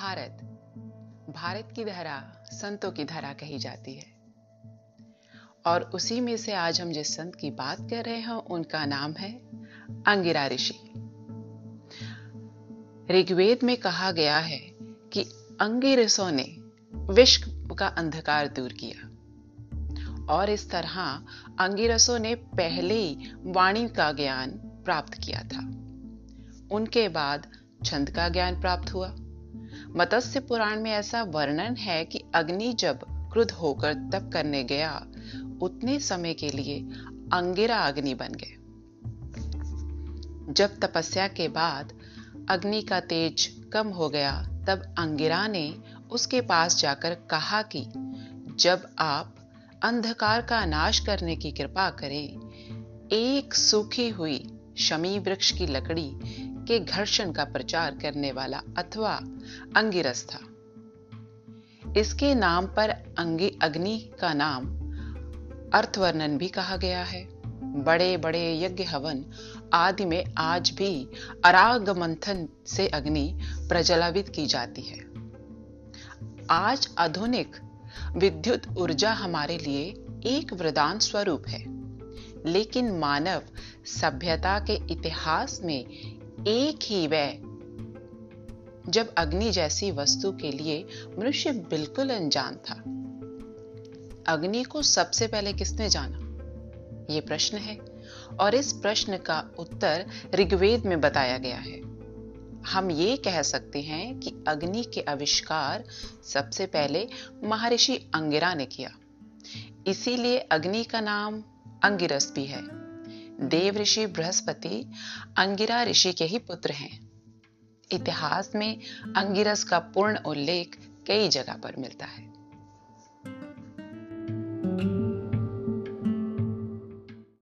भारत। भारत की धरा संतों की धरा कही जाती है। और उसी में से आज हम जिस संत की बात कर रहे हैं, उनका नाम है अंगिरा ऋषि। ऋग्वेद में कहा गया है कि अंगिरसों ने विश्व का अंधकार दूर किया। और इस तरह अंगिरसों ने पहले ही वाणी का ज्ञान प्राप्त किया था। उनके बाद छंद का ज्ञान प्राप्त हुआ। मत्स्य पुराण में ऐसा वर्णन है कि अग्नि जब क्रुद्ध होकर तप करने गया, उतने समय के लिए अंगिरा अग्नि बन गए। जब तपस्या के बाद अग्नि का तेज कम हो गया, तब अंगिरा ने उसके पास जाकर कहा कि, जब आप अंधकार का नाश करने की कृपा करें, एक सूखी हुई शमी वृक्ष की लकड़ी के घर्षण का प्रचार करने वाला अथवा अंगिरस था इसके नाम पर अंगी अग्नि का नाम अर्थवर्णन भी कहा गया है। बड़े बड़े यज्ञ हवन आदि में आज भी अराग मंथन से अग्नि प्रज्वलित की जाती है। आज आधुनिक विद्युत ऊर्जा हमारे लिए एक वरदान स्वरूप है, लेकिन मानव सभ्यता के इतिहास में एक ही वह जब अग्नि जैसी वस्तु के लिए मनुष्य बिल्कुल अनजान था, अग्नि को सबसे पहले किसने जाना? ये प्रश्न है, और इस प्रश्न का उत्तर ऋग्वेद में बताया गया है। हम ये कह सकते हैं कि अग्नि के आविष्कार सबसे पहले महर्षि अंगिरा ने किया। इसीलिए अग्नि का नाम अंगिरस भी है। देव ऋषि बृहस्पति अंगिरा ऋषि के ही पुत्र हैं। इतिहास में अंगिरस का पूर्ण उल्लेख कई जगह पर मिलता है।